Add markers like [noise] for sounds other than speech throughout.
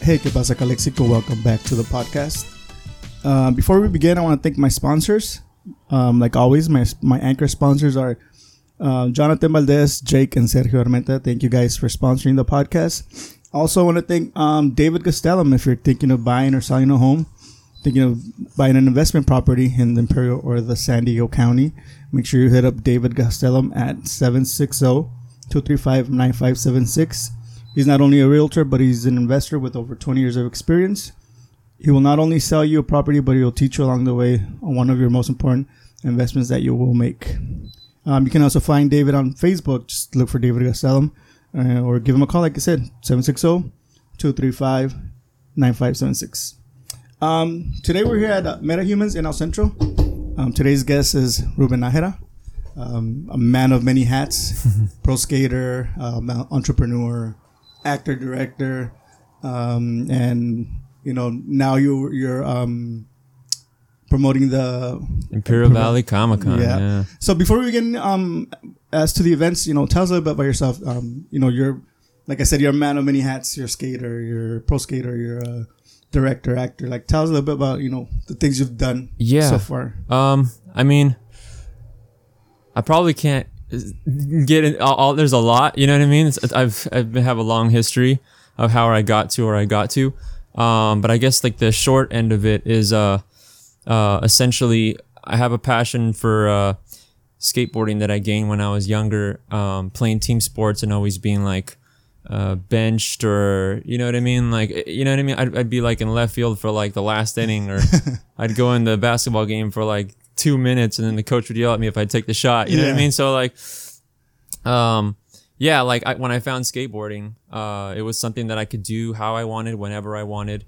Hey, que pasa, Calexico? Welcome back to the podcast. Uh, before we begin, I want to thank my sponsors. Um, like always, my my anchor sponsors are uh, Jonathan Valdez, Jake, and Sergio Armenta. Thank you guys for sponsoring the podcast. Also, I want to thank um, David Castellum if you're thinking of buying or selling a home, thinking of buying an investment property in the Imperial or the San Diego County. Make sure you hit up David Castellum at 760-235-9576. He's not only a realtor, but he's an investor with over 20 years of experience. He will not only sell you a property, but he'll teach you along the way on one of your most important investments that you will make. Um, you can also find David on Facebook. Just look for David Castellum uh, or give him a call, like I said, 760 235 9576. Um, today we're here at uh, MetaHumans in El Centro. Um, today's guest is Ruben Najera, um, a man of many hats, [laughs] pro skater, um, entrepreneur, actor, director, um, and you know now you you're um, promoting the Imperial Valley Comic Con. yeah. Yeah. So before we begin, um, as to the events, you know, tell us a little bit about yourself. Um, you know, you're, like I said, you're a man of many hats. You're a skater. You're a pro skater. You're a director, actor. Like, tell us a little bit about you know the things you've done Yeah. so far. Um, I mean, I probably can't get in. All, all, there's a lot. You know what I mean? It's, I've I've been, have a long history of how I got to where I got to. Um, but I guess like the short end of it is uh, uh, essentially I have a passion for uh, skateboarding that I gained when I was younger, um, playing team sports and always being like uh, benched or you know what I mean, like you know what I mean. I'd, I'd be like in left field for like the last inning, or [laughs] I'd go in the basketball game for like two minutes, and then the coach would yell at me if I'd take the shot. You know what I mean? So like, um, yeah, like I, when I found skateboarding, uh, it was something that I could do how I wanted, whenever I wanted,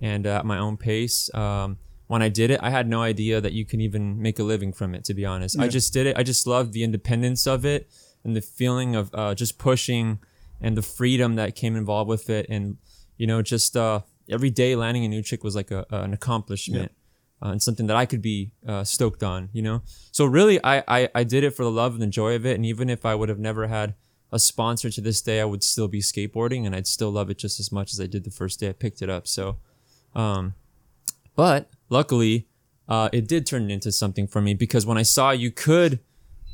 and uh, at my own pace. Um, when I did it, I had no idea that you can even make a living from it. To be honest, I just did it. I just loved the independence of it and the feeling of uh, just pushing and the freedom that came involved with it, and you know, just uh, every day landing a new chick was like a, an accomplishment. Uh, and something that I could be uh, stoked on, you know. So really, I, I I did it for the love and the joy of it, and even if I would have never had a sponsor to this day, I would still be skateboarding, and I'd still love it just as much as I did the first day I picked it up. So, um, but luckily, uh, it did turn into something for me because when I saw you could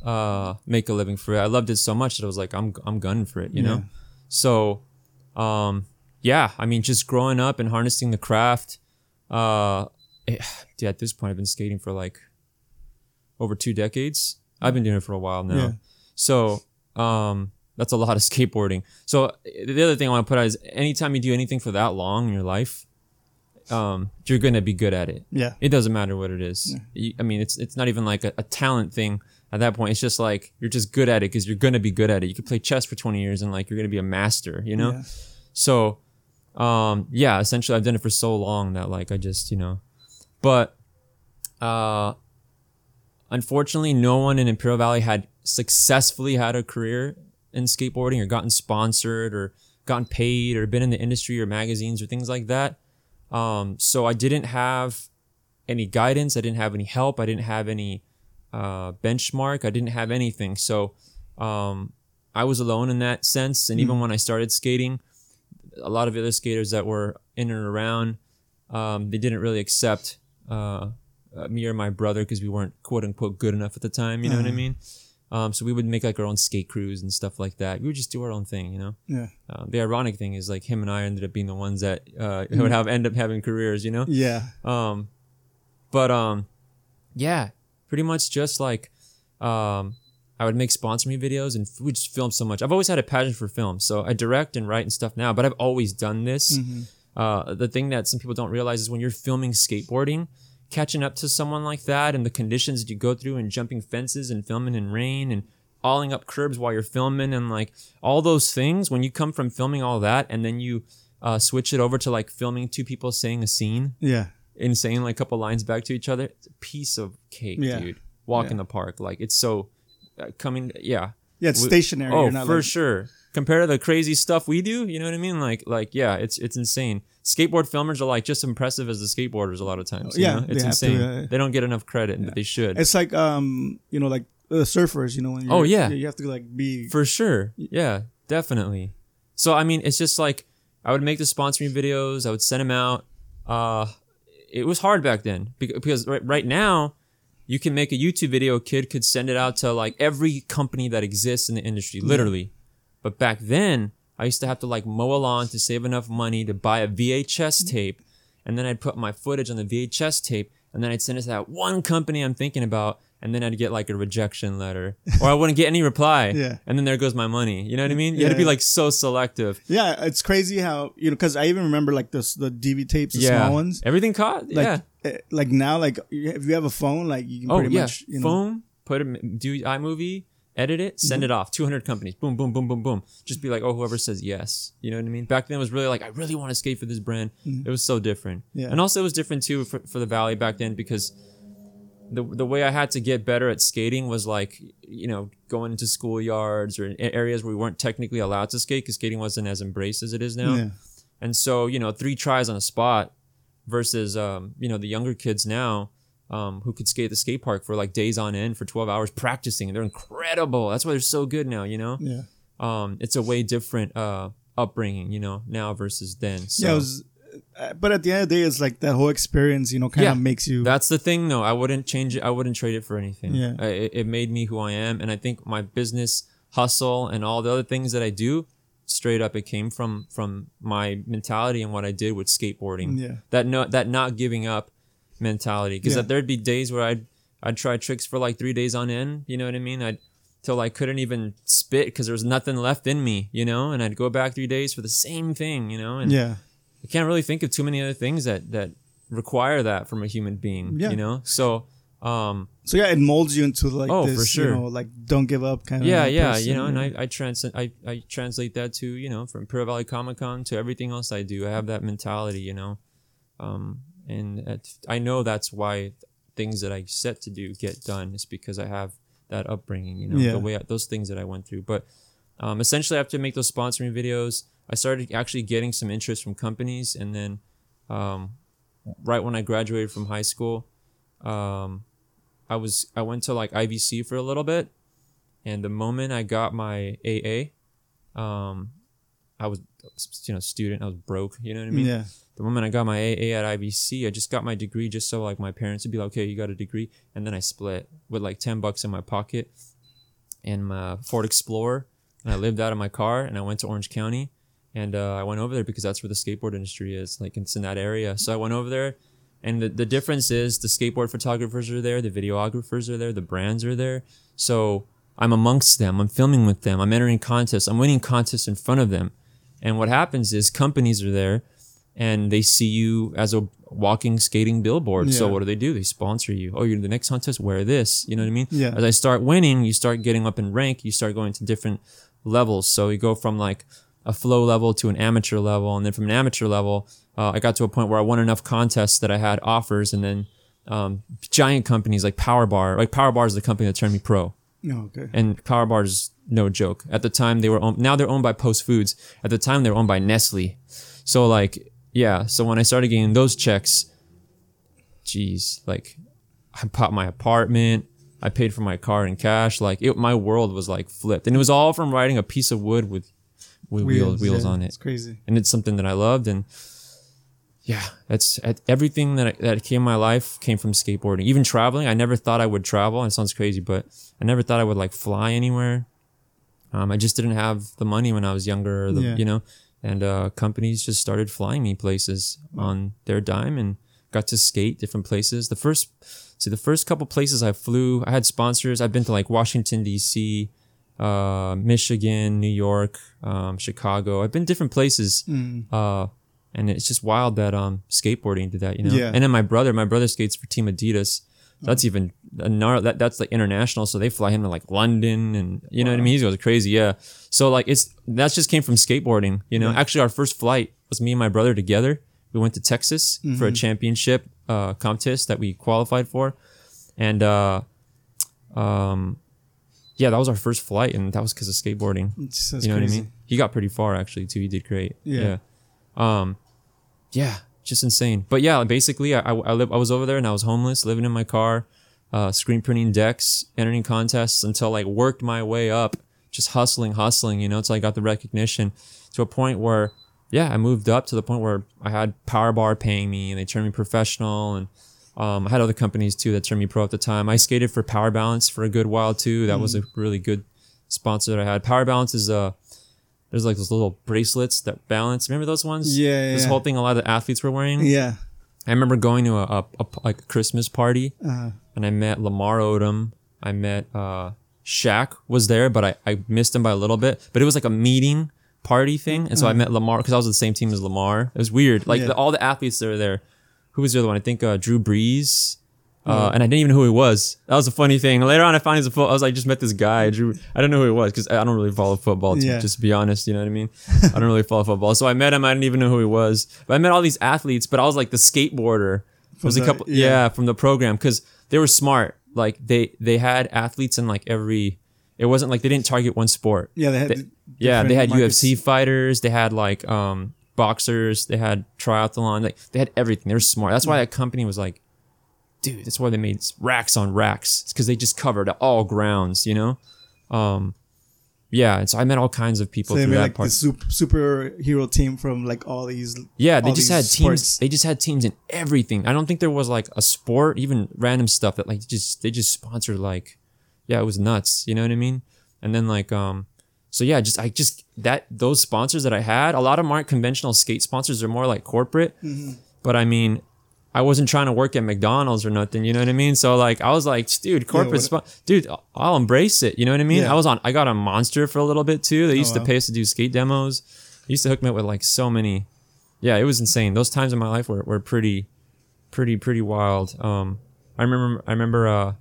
uh, make a living for it, I loved it so much that I was like, I'm I'm gunning for it, you know. So, um, yeah, I mean, just growing up and harnessing the craft. Uh, it, dude, at this point, I've been skating for like over two decades. I've been doing it for a while now. Yeah. So, um, that's a lot of [laughs] skateboarding. So the other thing I want to put out is anytime you do anything for that long in your life, um, you're gonna be good at it. Yeah, It doesn't matter what it is. You- I mean, it's it's not even like a, a talent thing at that point. It's just like you're just good at it because you're gonna be good at it. You could play chess for 20 years and like you're gonna be a master. You know. Yeah. So, um, yeah, essentially, I've done it for so long that like I just you know, but, uh, unfortunately, no one in Imperial Valley had successfully had a career in skateboarding or gotten sponsored or gotten paid or been in the industry or magazines or things like that. Um, so I didn't have any guidance. I didn't have any help. I didn't have any uh, benchmark. I didn't have anything. So um, I was alone in that sense. And even when I started skating, a lot of other skaters that were in and around, um, they didn't really accept uh, me or my brother because we weren't quote unquote good enough at the time. You know what I mean? Um, so we would make like our own skate crews and stuff like that. We would just do our own thing, you know. yeah, Uh, the ironic thing is like him and I ended up being the ones that uh, [laughs] would have end up having careers, you know. yeah. Um, but um, yeah, pretty much just like um, I would make sponsor me videos and we just film so much. I've always had a passion for film, so I direct and write and stuff now. But I've always done this. Uh, the thing that some people don't realize is when you're filming skateboarding, catching up to someone like that and the conditions that you go through and jumping fences and filming in rain and alling up curbs while you're filming and like all those things. When you come from filming all that and then you uh, switch it over to like filming two people saying a scene Yeah, and saying like a couple lines back to each other, it's a piece of cake, Yeah. dude. Walk Yeah. in the park, like it's so uh, coming. Yeah, yeah. It's We- stationary. Oh, for like, sure. Compared to the crazy stuff we do, you know what I mean? Like, like yeah, it's it's insane. Skateboard filmers are like just impressive as the skateboarders a lot of times. you Yeah, know? they it's to, insane. uh, they don't get enough credit that they should. It's like um, you know, like uh, surfers. You know, when you're, Oh, yeah. you have to like be For sure. Yeah, definitely. So I mean, it's just like I would make the sponsoring videos. I would send them out. Uh, it was hard back then bec- because right, right now you can make a YouTube video. A kid could send it out to like every company that exists in the industry, literally. But back then, I used to have to like mow a lawn to save enough money to buy a VHS tape, and then I'd put my footage on the VHS tape, and then I'd send it to that one company I'm thinking about, and then I'd get like a rejection letter, or I wouldn't get any reply. [laughs] Yeah. And then there goes my money. You know what I mean? You had to be like so selective. Yeah, it's crazy how you know because I even remember like this the DV tapes, the yeah. small ones. Everything caught. Like, yeah. eh, like now, like if you have a phone, like you can Oh pretty yeah. much you know. Phone. Put it. Do iMovie. Edit it. Send Mm-hmm. it off. Two hundred companies. Boom. Boom. Boom. Boom. Boom. Just be like, oh, whoever says yes. You know what I mean? Back then it was really like, I really want to skate for this brand. It was so different. Mm-hmm. Yeah. And also it was different too for, for the Valley back then because the the way I had to get better at skating was like, you know, going into schoolyards or areas where we weren't technically allowed to skate because skating wasn't as embraced as it is now. Yeah. And so, you know, three tries on a spot versus, um, you know, the younger kids now um, who could skate at the skate park for like days on end for 12 hours practicing. They're incredible. That's why they're so good now, you know? Yeah. Um, it's a way different uh, upbringing, you know, now versus then. So Yeah, was, uh, but at the end of the day, it's like that whole experience, you know, kind Yeah. of makes you. that's the thing, though. I wouldn't change it. I wouldn't trade it for anything. Yeah. I, it, it made me who I am. And I think my business hustle and all the other things that I do, straight up, it came from from my mentality and what I did with skateboarding. Yeah. that no that not giving up mentality because Yeah. there'd be days where I'd I'd try tricks for like three days on end. You know what I mean? I'd till I couldn't even spit because there was nothing left in me. You know, and I'd go back three days for the same thing. You know, and yeah. I can't really think of too many other things that that require that from a human being. Yeah. You know, so um So yeah, it molds you into like Oh, this, for sure. you know, like don't give up kind of. yeah yeah you know and. I I trans I I translate that to you know from Imperial Valley Comic Con to everything else I do. I have that mentality. You know, um and I know that's why things that I set to do get done is because I have that upbringing, you know, Yeah. the way I, those things that I went through. But um, essentially, after make those sponsoring videos, I started actually getting some interest from companies, and then um, right when I graduated from high school, um, I was I went to like IVC for a little bit, and the moment I got my AA, um, I was you know student, I was broke, you know what I mean yeah. the moment I got my AA at IVC, I just got my degree just so like my parents would be like, okay, you got a degree, and then I split with like ten bucks in my pocket and my Ford Explorer, and I lived out of my car, and I went to Orange County, and uh, I went over there because that's where the skateboard industry is, like it's in that area. So I went over there, and the the difference is the skateboard photographers are there, the videographers are there, the brands are there, so. I'm amongst them. I'm filming with them. I'm entering contests. I'm winning contests in front of them. And what happens is companies are there and they see you as a walking skating billboard. So what do they do? They sponsor you. Oh, you're the next contest. Wear this. You know what I mean? Yeah. As I start winning, you start getting up in rank. You start going to different levels. So you go from like a flow level to an amateur level, and then from an amateur level, uh, I got to a point where I won enough contests that I had offers, and then um, giant companies like Power Bar, like Power Bar is the company that turned me pro No, okay. and Power Bars no joke. At the time they were owned, now they're owned by Post Foods. At the time they were owned by Nestle. So like yeah, so when I started getting those checks, geez, like I bought my apartment, I paid for my car in cash, like it, my world was like flipped, and it was all from riding a piece of wood with with wheels wheels yeah, on it It's crazy. and it's something that I loved and yeah, that's at- everything that that came in my life came from skateboarding. Even traveling, I never thought I would travel. And it sounds crazy, but I never thought I would like fly anywhere. Um, I just didn't have the money when I was younger, or the, Yeah. you know. And uh, companies just started flying me places on their dime, and got to skate different places. The first, see, the first couple places I flew, I had sponsors. I've been to like Washington D.C., uh, Michigan, New York, um, Chicago. I've been different places. Mm. Uh, and it's just wild that um skateboarding did that, you know. Yeah. And then my brother, my brother skates for Team Adidas. That's even another that that's like international, so they fly him to like London and you know what I mean. He goes crazy, yeah. So like it's that just came from skateboarding, you know. Actually, our first flight was me and my brother together. We went to Texas for a championship uh, contest that we qualified for, and uh, um, yeah, that was our first flight, and that was because of skateboarding. You know crazy. what I mean? He got pretty far actually too. He did great. Yeah. Yeah. Um, yeah, just insane. But yeah, basically, I I, I, live, I was over there and I was homeless, living in my car, uh, screen printing decks, entering contests until like worked my way up, just hustling, hustling. You know, until I got the recognition to a point where yeah, I moved up to the point where I had Power Bar paying me, and they turned me professional, and um, I had other companies too that turned me pro at the time. I skated for Power Balance for a good while too. That was a really good sponsor that I had. Power Balance is uh there's like those little bracelets that balance. Remember those ones? Yeah, yeah, This whole thing a lot of the athletes were wearing. Yeah. I remember going to a, a, a like a Christmas party Uh, and I met Lamar Odom. I met uh Shaq was there, but I, I missed him by a little bit. But it was like a meeting party thing, and so I met Lamar because I was on the same team as Lamar. It was weird. Like Yeah. the, all the athletes that were there. Who was the other one? I think uh, Drew Brees. Uh, and I didn't even know who he was. That was a funny thing. Later on, I found football. I was like, just met this guy, Drew. I don't know who he was because I don't really follow football. To Yeah. just be honest, you know what I mean. I don't really follow football, so I met him. I didn't even know who he was. But I met all these athletes. But I was like the skateboarder. There was a couple, yeah. yeah, from the program because they were smart. Like they they had athletes in like every. It wasn't like they didn't target one sport. yeah, they had. They- yeah, they had markets. UFC fighters. They had like um boxers. They had triathlon. Like they had everything. They were smart. That's why that company was like, dude. That's why they made racks on racks. It's because they just covered all grounds. You know, um, yeah. And so I met all kinds of people So they through made that like part. the super, superhero team from like all these. Yeah, they just had teams. sports. They just had teams in everything. I don't think there was like a sport, even random stuff that like just they just sponsored like, yeah, it was nuts. You know what I mean? And then like um, so yeah, just I just that those sponsors that I had, a lot of them aren't conventional skate sponsors. They're more like corporate. Mm-hmm. But I mean, I wasn't trying to work at McDonald's or nothing. You know what I mean? So like I was like, dude, corporate, spon- dude, I'll embrace it. You know what I mean? Yeah. I was on. I got on Monster for a little bit too. They used wow. to pay us to do skate demos. They used to hook me up with like so many yeah, it was insane. Those times in my life were, were pretty, pretty, pretty wild. Um, I remember, I remember, uh,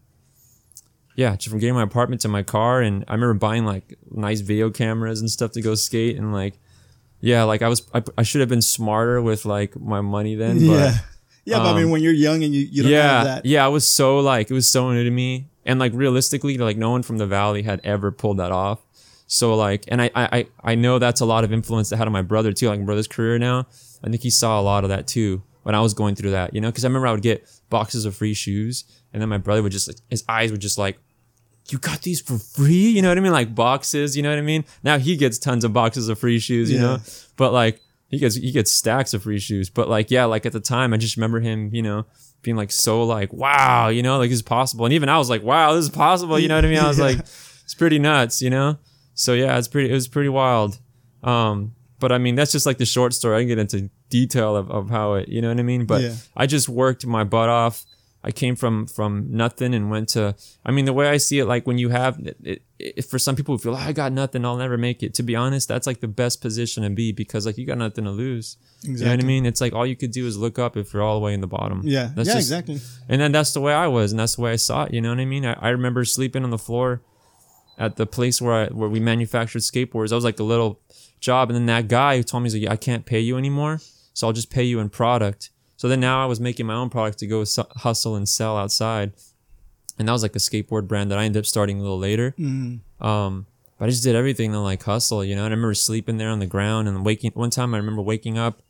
yeah, just from getting my apartment to my car, and I remember buying like nice video cameras and stuff to go skate, and like, yeah, like I was, I, I should have been smarter with like my money then, but yeah, yeah. but I mean, um, when you're young and you, you don't yeah, have that. yeah, I was so like it was so new to me, and like realistically, like no one from the valley had ever pulled that off. So like, and I I I- I know that's a lot of influence that had on my brother too. Like my brother's career now, I think he saw a lot of that too when I was going through that. You know, because I remember I would get boxes of free shoes, and then my brother would just like his eyes would just like. You got these for free, you know what I mean? Like boxes, you know what I mean? Now he gets tons of boxes of free shoes, you Yeah. know, but like he gets he gets stacks of free shoes. But like yeah, like at the time, I just remember him, you know, being like so like wow, you know, like it's possible. And even I was like, wow, this is possible. You know what I mean? I was [laughs] Yeah. like, it's pretty nuts, you know. So yeah, it's pretty. It was pretty wild. Um, but I mean, that's just like the short story. I can get into detail of, of how it, you know what I mean. But Yeah. I just worked my butt off. I came from from nothing and went to. I mean, the way I see it, like when you have, it, it, for some people who feel "Oh, I got nothing, I'll never make it. To be honest, that's like the best position to be because like you got nothing to lose. Exactly. You know what I mean? It's like all you could do is look up if you're all the way in the bottom. Yeah, That's yeah, just- exactly. And then that's the way I was, and that's the way I saw it. You know what I mean? I, I remember sleeping on the floor at the place where I where we manufactured skateboards. That was like a little job, and then that guy who told me, he's like, I can't pay you anymore, so I'll just pay you in product. So then now I was making my own product to go hustle and sell outside, and that was like a skateboard brand that I ended up starting a little later. Mm-hmm. Um, but I just did everything to like hustle, you know. And I remember sleeping there on the ground and waking. One time I remember waking up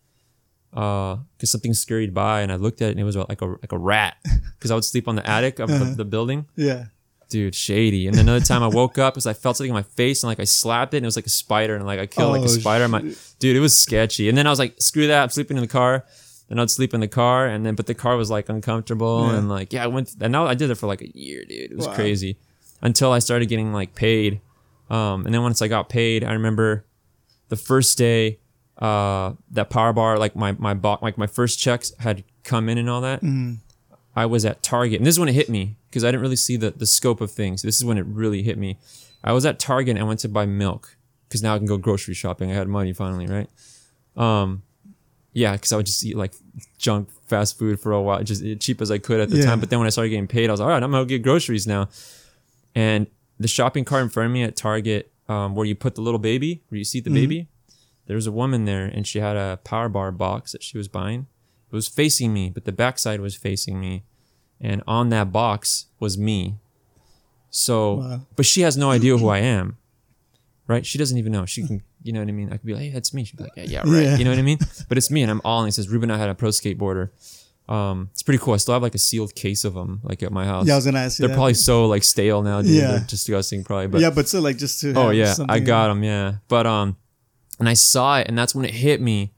because something scurried by, and I looked at it and it was like a like a rat [laughs] because I would sleep on the attic of the, the building. Yeah, Dude, shady. And another time I woke up because I felt something in my face and like I slapped it and it was like a spider and like I killed like Oh, a spider. My dude, it was sketchy. And then I was like, screw that, I'm sleeping in the car. Then I'd sleep in the car and then but the car was like uncomfortable Yeah. and like yeah, I went and now I did it for like a year, dude. It was Wow. crazy. Until I started getting like paid. Um and then once I got paid, I remember the first day uh that power bar like my my bo- like my first checks had come in and all that i was at target and this is when it hit me because i didn't really see the, the scope of things this is when it really hit me i was at target and i went to buy milk because now i can go grocery shopping i had money finally right um yeah because i would just eat like junk fast food for a while just as cheap as i could at the Yeah. time but then when i started getting paid i was like all right i'm gonna go get groceries now and the shopping cart in front of me at Target, um, where you put the little baby, where you seat the baby, there was a woman there, and she had a power bar box that she was buying. It was facing me, but the backside was facing me, and on that box was me. So, Wow. but she has no idea who I am, right? She doesn't even know. She can, you know what I mean? I could be like, "Hey, that's me." She'd be like, "Yeah, yeah, right." Yeah. You know what I mean? But it's me, and I'm all. And it says Ruben I had a pro skateboarder. Um, it's pretty cool. I still have like a sealed case of them, like at my house. yeah. I was gonna ask you. They're that. probably so like stale now, dude. Yeah. They're disgusting, probably. But yeah, but still, like just to. oh yeah, I got them. Yeah, but um, and I saw it, and that's when it hit me,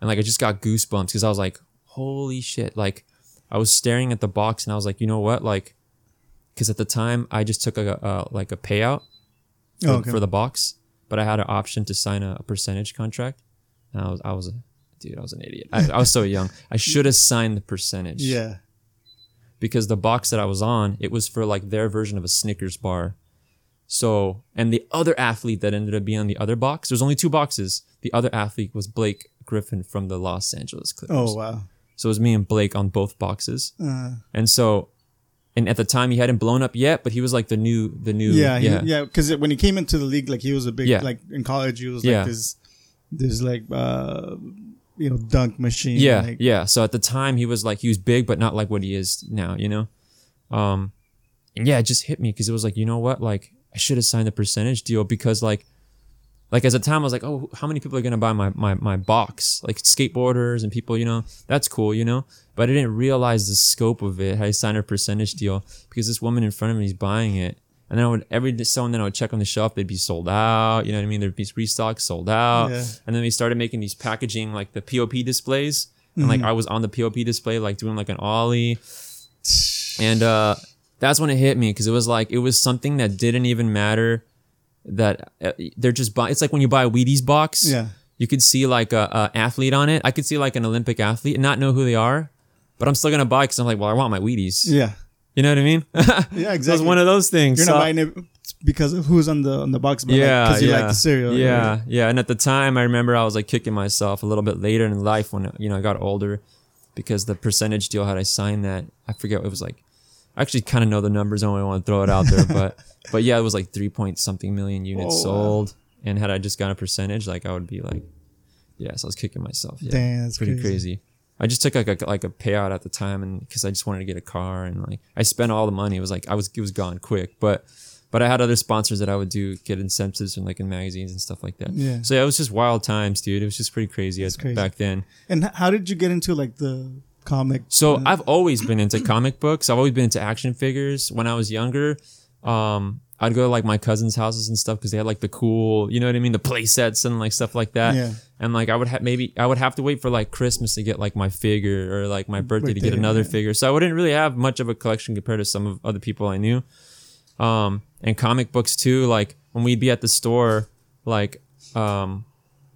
and like I just got goosebumps because I was like, holy shit! Like I was staring at the box, and I was like, you know what? Like, because at the time I just took a, a like a payout for, Oh, okay. for the box, but I had an option to sign a, a percentage contract, and I was I was a dude, I was an idiot. I, I was so young. I should have signed the percentage Yeah. because the box that I was on, it was for like their version of a Snickers bar. So, and the other athlete that ended up being on the other box, there's only two boxes. The other athlete was Blake Griffin from the Los Angeles Clippers. Oh wow. So it was me and Blake on both boxes. Uh, And so, and at the time he hadn't blown up yet, but he was like the new, the new, yeah, he- yeah, yeah. Because when he came into the league, like he was a big, Yeah. like in college, he was Yeah. like this, this like, uh, you know, dunk machine. Yeah, like, yeah. So at the time he was like he was big, but not like what he is now, you know. Um, and yeah, it just hit me because it was like, you know what, like I should have signed the percentage deal because like, like as a time I was like, oh, how many people are gonna buy my my my box? Like skateboarders and people, you know, that's cool, you know. But I didn't realize the scope of it. I signed a percentage deal because this woman in front of me is buying it. And then I would every so and then I would check on the shelf, they'd be sold out. You know what I mean? There'd be restock sold out. Yeah. And then we started making these packaging like the POP displays. And like I was on the POP display, like doing like an ollie. And uh that's when it hit me because it was like it was something that didn't even matter that uh, they're just buy it's like when you buy a Wheaties box. Yeah. You could see like a, a athlete on it. I could see like an Olympic athlete and not know who they are, but I'm still gonna buy because I'm like, well, I want my Wheaties. Yeah. You know what I mean? [laughs] Yeah. [laughs] So it's Exactly. one of those things. You're So- not buying it because of who's on the on the box, but yeah, because you yeah, like the cereal. Yeah, right? yeah. And at the time, I remember I was like kicking myself a little bit later in life when you know I got older, because the percentage deal had I signed that I forget it was like. I actually kind of know the numbers. I don't want to throw it out there, but [laughs] but yeah, it was like three point something million units Oh, wow. sold, and had I just got a percentage, like I would be like, yeah. So I was kicking myself. Yeah, Damn, that's pretty crazy. crazy. I just took like a like a payout at the time, and because I just wanted to get a car, and like I spent all the money. It was like I was it was gone quick, but but I had other sponsors that I would do get incentives and like in magazines and stuff like that. Yeah. So yeah, it was just wild times, dude. It was just pretty crazy, as, crazy. back then. And how did you get into like the comic? So uh, I've always been into comic books. I've always been into action figures. When I was younger, um, I'd go to like my cousins' houses and stuff because they had like the cool, you know what I mean, the play sets and like stuff like that. Yeah. And like I would have maybe I would have to wait for like Christmas to get like my figure or like my birthday to get another yeah. figure. So I wouldn't really have much of a collection compared to some of other people I knew. Um, and comic books too. Like when we'd be at the store, like um,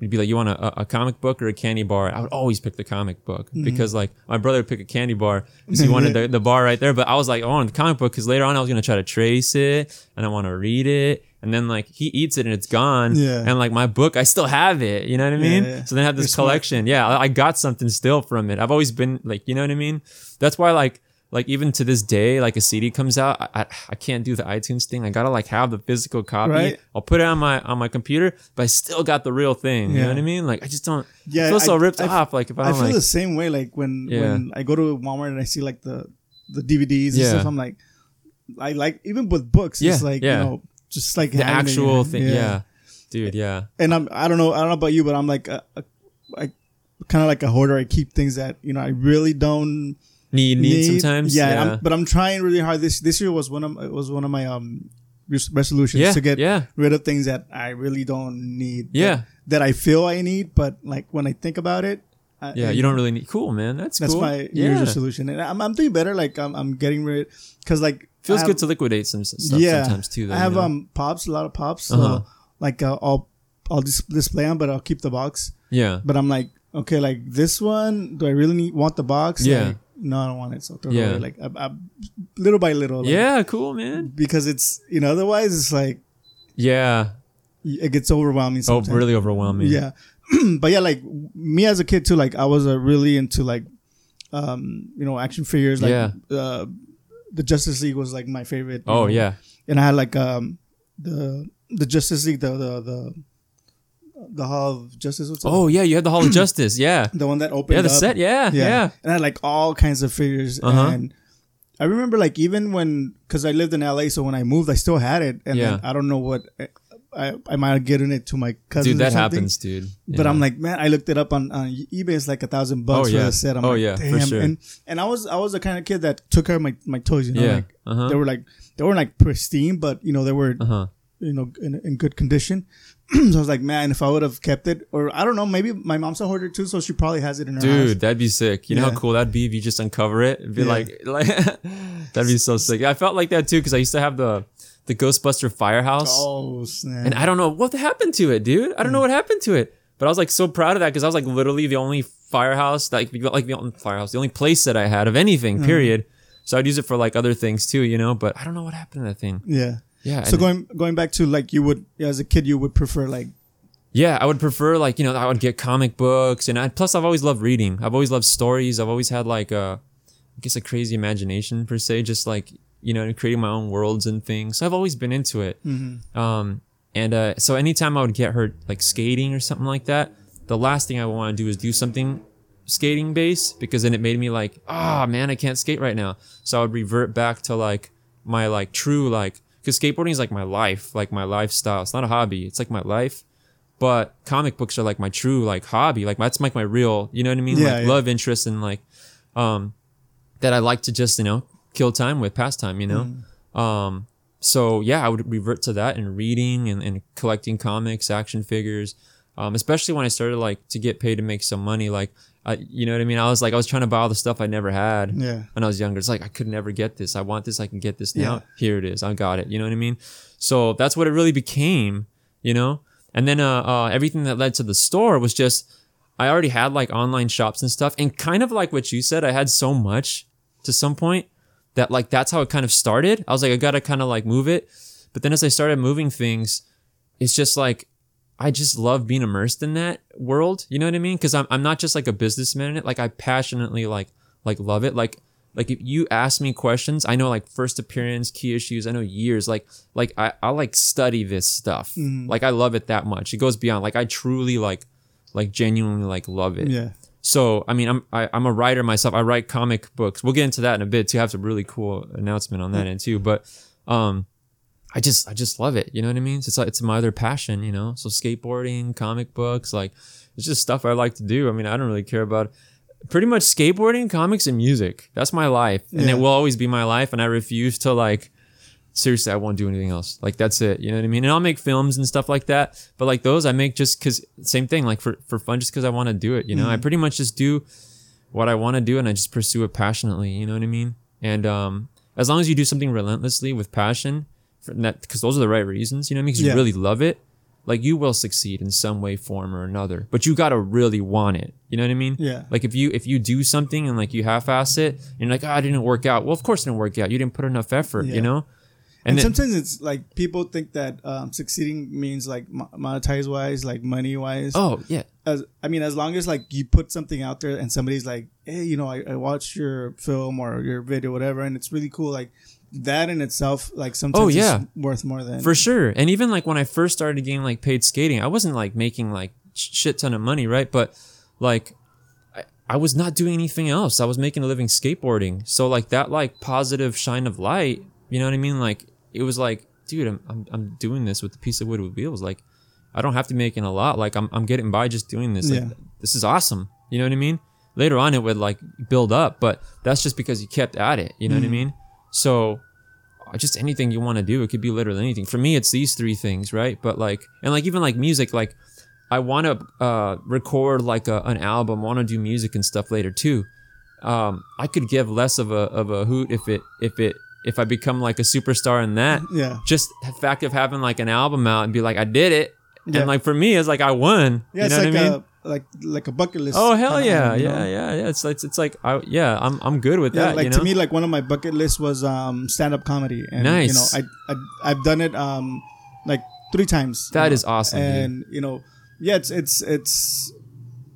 we'd be like, "You want a, a comic book or a candy bar?" I would always pick the comic book Mm-hmm. because like my brother would pick a candy bar because he wanted the, [laughs] the bar right there. But I was like, "I want the comic book" because later on I was gonna try to trace it and I want to read it. And then like he eats it and it's gone. Yeah. And like my book, I still have it. You know what I mean? yeah. So then I have this You're smart. collection. Yeah, I, I got something still from it. I've always been like, you know what I mean? That's why like like even to this day, like a CD comes out, I, I, I can't do the iTunes thing. I gotta like have the physical copy. Right. I'll put it on my on my computer, but I still got the real thing. You know what I mean? Like I just don't. Yeah, I feel so I- ripped off. Like if I I feel like. the same way. Like when Yeah. when I go to Walmart and I see like the the DVDs and Yeah. stuff, I'm like, I like even with books. Yeah, it's like you know, just like the actual thing, yeah. dude, yeah, And I'm I don't know I don't know about you, but I'm like a, a, I kind of like a hoarder. I keep things that you know I really don't need need, sometimes, Yeah, yeah, I'm, but I'm trying really hard. This this year was one of it was one of my um resolutions yeah, to get yeah, rid of things that I really don't need. Yeah. that, I feel I need, but like when I think about it, I, yeah. I- You don't really need. Cool, man. That's That's cool. my yeah. Year's resolution, and I'm I'm doing better. Like I'm I'm getting rid because like Feels have- good to liquidate some stuff yeah, sometimes too. Though, I have you know? um pops, a lot of pops. So Uh-huh. like uh, I'll I'll dis- display them, but I'll keep the box. yeah, But I'm like, okay, like this one, do I really need want the box? Yeah. Like, no, I don't want it. So throw it away. Like I, I, little by little. Like, yeah, cool, man. Because it's you know otherwise it's like Yeah. it gets overwhelming. Oh, really overwhelming. Yeah, [clears throat] but yeah, like me as a kid too. Like I was uh, really into like, um, you know, action figures. Like, Yeah. uh, the Justice League was like my favorite. Oh know. yeah. and I had like um the the Justice League, the the the, the Hall of Justice. What's? Oh yeah. You had the Hall of [clears throat] Justice. Yeah. the one that opened. Yeah. The up. set. Yeah. Yeah. and I had like all kinds of figures. Uh-huh. And I remember like even when because I lived in LA, so when I moved, I still had it, and Yeah. then I don't know what. I, I might have given it to my cousin. Dude, that happens, dude. But I'm like, man, I looked it up on, on eBay. It's like a thousand bucks Oh, for yeah. the set. I'm Oh, like, yeah, for damn. sure. And and I was I was the kind of kid that took care of my, my toys. You know, Yeah. like Uh-huh. they were like they weren't like pristine, but you know they were Uh huh. you know in, in good condition. [clears throat] so I was like, man, if I would have kept it, or I don't know, maybe my mom's a hoarder too, so she probably has it in her Dude, house. that'd be sick. You know how cool that'd be if you just uncover it be Yeah. like, [laughs] like that'd be so sick. I felt like that too because I used to have the the Ghostbuster firehouse, Oh snap! and I don't know what happened to it, dude. I don't know hmm. what happened to it, but I was like so proud of that because I was like literally the only firehouse, like like the only firehouse, the only place that I had of anything. Hmm. Period. So I'd use it for like other things too, you know. But I don't know what happened to that thing. yeah. Yeah. So going going back to like you would as a kid you would prefer like Yeah, I would prefer like you know I would get comic books and I, plus I've always loved reading. I've always loved stories. I've always had like a I guess a crazy imagination per se, just like you know creating my own worlds and things. So I've always been into it. Um, and uh, so anytime I would get hurt like skating or something like that, the last thing I would want to do is do something skating based because then it made me like ah man I can't skate right now. So I would revert back to like my like true like because skateboarding is like my life, like my lifestyle. It's not a hobby. It's like my life but comic books are like my true like hobby like that's like my real you know what i mean Yeah, like yeah. love interest and like um that i like to just you know kill time with pastime you know Mm-hmm. um so yeah i would revert to that and reading and, and collecting comics action figures um especially when i started like to get paid to make some money like I, you know what i mean? I was like i was trying to buy all the stuff i never had Yeah. when i was younger. It's like i could never get this. I want this. I can get this now. Yeah. here it is. I got it. You know what i mean? So that's what it really became you know? And then uh, uh everything that led to the store was just i already had like online shops and stuff. And kind of like what you said i had so much to some point that like that's how it kind of started. I was like i gotta kind of like move it. But then as i started moving things it's just like I just love being immersed in that world. You know what I mean? Because I'm I'm not just like a businessman in it. Like I passionately like like love it. Like like if you ask me questions, I know like first appearance, key issues. I know years. Like like I I like study this stuff. Like I love it that much. It goes beyond. Like I truly like like genuinely like love it. yeah. So I mean, I'm I, I'm a writer myself. I write comic books. We'll get into that in a bit too. I have some really cool announcement on that end too. But um, I just I just love it. You know what I mean? It's like it's my other passion. You know, so skateboarding, comic books, like it's just stuff I like to do. I mean, I don't really care about pretty much skateboarding, comics, and music. That's my life, and Yeah. it will always be my life. And I refuse to like seriously, I won't do anything else. Like that's it. You know what I mean? And I'll make films and stuff like that. But like those, I make just because same thing, like for for fun, just because I want to do it. You know, I pretty much just do what I want to do, and I just pursue it passionately. You know what I mean? And um, as long as you do something relentlessly with passion, because those are the right reasons. You know what I mean? Because Yeah. you really love it. Like you will succeed in some way, form, or another, but you gotta really want it. You know what I mean? Yeah. Like if you if you do something and like you half-ass it, and you're like, oh, I didn't work out. Well, of course it didn't work out. You didn't put enough effort. Yeah. You know. And, then- sometimes it's like people think that um, succeeding means like monetize wise, like money wise. Oh yeah, As I mean, as long as like you put something out there and somebody's like, hey, you know, I, I watched your film or your video, whatever, and it's really cool. Like that in itself, like sometimes Oh, yeah. worth more than for sure. And even like when I first started getting like paid skating, I wasn't like making like shit ton of money, right? But like I, I was not doing anything else. I was making a living skateboarding. So like that like positive shine of light, you know what I mean? Like it was like, dude, I'm I'm, I'm doing this with a piece of wood with wheels. Like I don't have to make in a lot. Like I'm I'm getting by just doing this. Like, Yeah. This is awesome. You know what I mean? Later on it would like build up, but that's just because you kept at it. You know what I mm-hmm. mean? So uh, just anything you want to do. It could be literally anything. For me, it's these three things, right? But like, and like even like music, like I want to uh, record like a, an album, want to do music and stuff later too. Um, I could give less of a of a hoot if it if it if I become like a superstar in that. [laughs] Yeah. Just the fact of having like an album out and be like, I did it. Yeah. And like for me, it's like I won. Yeah, you it's know like what I mean? Like like a bucket list. Oh hell yeah, yeah, know? yeah, yeah. It's like it's like I yeah, I'm I'm good with Yeah, that. like you know? to me, like one of my bucket lists was um stand up comedy, and Nice. you know, I, I I've done it um like three times. That you know, is awesome, dude. and you know, yeah, it's it's it's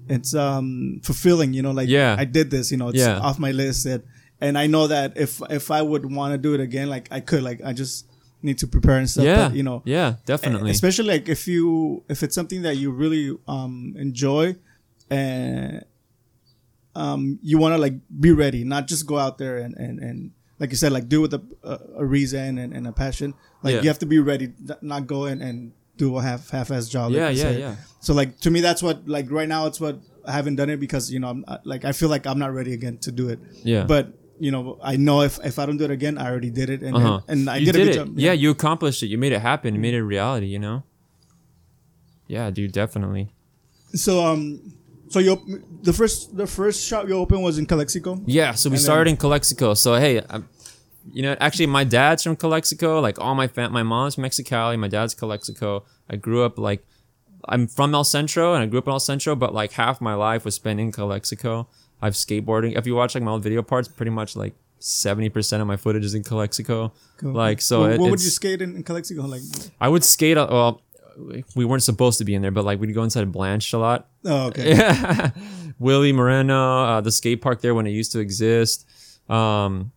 it's um fulfilling. You know, like Yeah. I did this. You know, it's Yeah. off my list, and and I know that if if I would want to do it again, like I could. Like I just need to prepare and stuff. yeah, But, you know, yeah, definitely. especially like if you if it's something that you really um enjoy and um you want to like be ready not just go out there and and and like you said like do it with a, a, reason and, and a passion like Yeah. you have to be ready not go in and do a half half-ass job like Yeah, yeah, yeah. so like to me that's what like right now it's what i haven't done it because you know i'm like i feel like i'm not ready again to do it Yeah. but you know, I know if if I don't do it again, I already did it, and Uh-huh. and, and I you did, did it. job. Yeah. you accomplished it. You made it happen. You made it a reality. You know. Yeah, dude, definitely. So um, so you op- the first the first shop you opened was in Calexico. Yeah, so we And started in Calexico. So hey, i you know, actually, my dad's from Calexico. Like all my fam- my mom's Mexicali, my dad's Calexico. I grew up like I'm from El Centro, and I grew up in El Centro, but like half my life was spent in Calexico. I've skateboarding. If you watch like my old video parts, pretty much like seventy percent of my footage is in Calexico. Cool. Like so, what, it, what would you skate in, in Calexico? Like, I would skate. Well, we weren't supposed to be in there, but like we'd go inside Blanche a lot. oh, okay. [laughs] Willie Moreno, uh, the skate park there when it used to exist, um,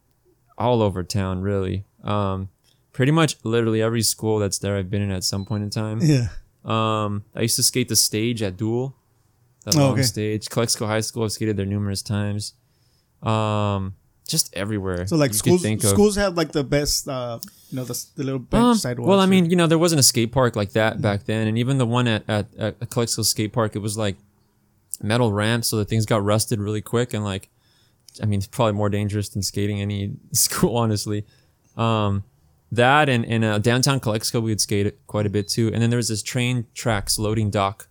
all over town, really. Um, pretty much, literally every school that's there, I've been in at some point in time. Yeah. Um, I used to skate the stage at Dool, that Oh, long okay. stage. Calexico High School, I've skated there numerous times. Um, just everywhere. So like schools think of. schools have like the best, uh, you know, the, the little bench Um, sidewalks. well, I mean, you know, there wasn't a skate park like that back then, and even the one at at, at Calexico Skate Park, it was like metal ramps, so the things got rusted really quick, and like, I mean, it's probably more dangerous than skating any [laughs] school, honestly. Um, that and in uh, downtown Calexico, we would skate it quite a bit too, and then there was this train tracks loading dock.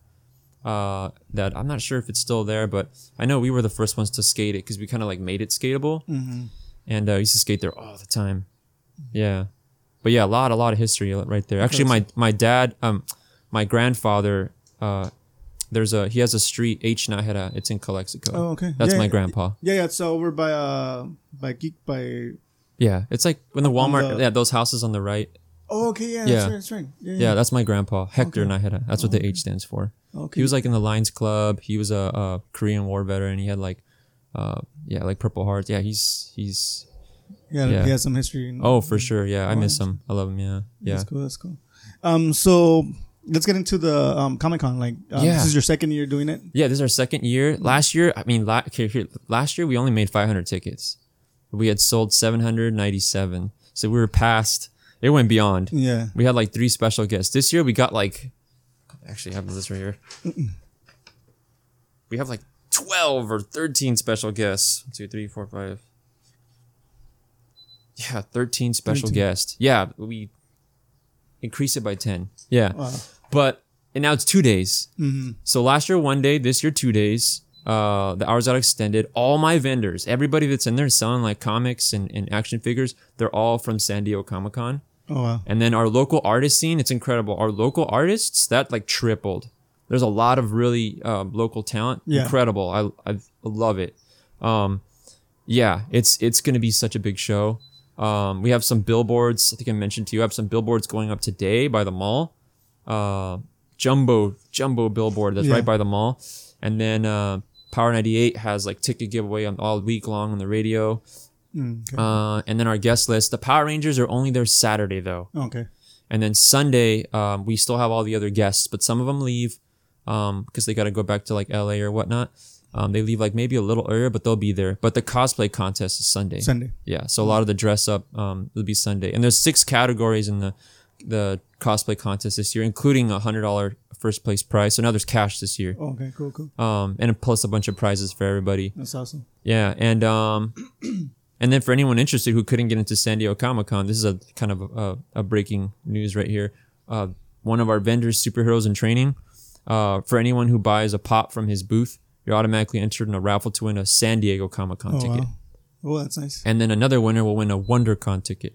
Uh, that I'm not sure if it's still there, but I know we were the first ones to skate it because we kind of like made it skatable, Mm-hmm. and uh, I used to skate there all the time. Yeah, but yeah, a lot, a lot of history right there. Actually, my my dad, um, my grandfather, uh, there's a he has a street H Najera. It's in Calexico. Oh, okay. That's Yeah, my yeah. grandpa. yeah, yeah, it's over by uh by geek by. Yeah, it's like when the Walmart, the- yeah, those houses on the right. Oh, okay, yeah, Yeah. that's right, that's right. Yeah, Yeah, that's my grandpa, Hector Najera. That's what the H stands for. Okay. He was like in the Lions Club. He was a, a Korean War veteran. He had like, uh, yeah, like Purple Hearts. Yeah, he's he's yeah, yeah. he has some history. In, oh for sure. Yeah, I miss him. I love him. Yeah, yeah. That's cool. That's cool. Um, so let's get into the um Comic Con. Like, um, Yeah. this is your second year doing it. Yeah, this is our second year. Last year, I mean, la- okay, here, last year we only made 500 tickets. We had sold 797. So we were past, it went beyond. Yeah. We had like three special guests. This year we got like, actually, have this right here. We have like 12 or 13 special guests. One, two, three, four, five. Yeah, 13 special 13. guests. Yeah, we increase it by 10. Yeah. Wow. But, and now it's two days. Mm-hmm. So last year one day, this year two days. Uh, the hours got extended. All my vendors, everybody that's in there selling like comics and, and action figures, they're all from San Diego Comic Con. Oh wow. And then our local artist scene, it's incredible. Our local artists that like tripled. There's a lot of really um, local talent. Yeah. Incredible. I I love it. Um, yeah, it's it's gonna be such a big show. Um, we have some billboards. I think I mentioned to you. I have some billboards going up today by the mall. Uh, jumbo jumbo billboard that's Yeah. right by the mall. And then uh, Power 98 has like ticket giveaway on all week long on the radio. Mm, okay. Uh, and then our guest list. The Power Rangers are only there Saturday though. okay. And then Sunday, um, we still have all the other guests, but some of them leave um, because they got to go back to like LA or whatnot. Um, they leave like maybe a little earlier, but they'll be there. But the cosplay contest is Sunday. Sunday. Yeah, so a lot of the dress up um, will be Sunday, and there's six categories in the the cosplay contest this year, including a hundred dollar first place prize. So now there's cash this year, Oh, okay. Cool. Cool. um, and plus a bunch of prizes for everybody. That's awesome. Yeah, and um, and then for anyone interested who couldn't get into San Diego Comic Con, this is a kind of a, a breaking news right here. Uh, one of our vendors, Superheroes in Training, uh, for anyone who buys a pop from his booth, you're automatically entered in a raffle to win a San Diego Comic Con Oh ticket, wow. Oh, that's nice. and then another winner will win a WonderCon ticket.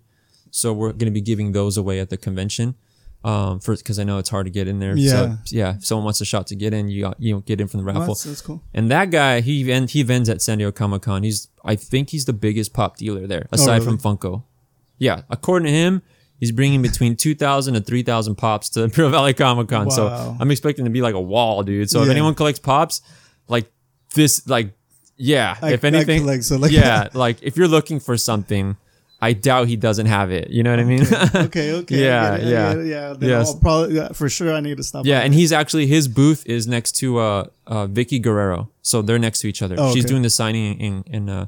So we're going to be giving those away at the convention. Um, first because I know it's hard to get in there. Yeah. So, yeah. If someone wants a shot to get in, you you know, get in from the Oh, raffle. that's, that's cool. And that guy, he vend, he vends at San Diego Comic Con. He's I think he's the biggest pop dealer there, aside Oh, really? from Funko. Yeah, according to him, he's bringing between 2,000 to 3,000 pops to [laughs] the Imperial Valley Comic Con. So I'm expecting to be like a wall, dude. So if anyone collects pops, like this, like yeah, I- if anything, collect, so, like- yeah, [laughs] like if you're looking for something, I doubt he doesn't have it. You know what I mean? Okay. [laughs] Okay. Yeah, I get it, yeah. it, yeah. Yes. I'll probably yeah, for sure. I need to stop. Yeah, and he's actually his booth is next to uh, uh Vickie Guerrero, so they're next to each other. Oh, She's okay. doing the signing in in uh,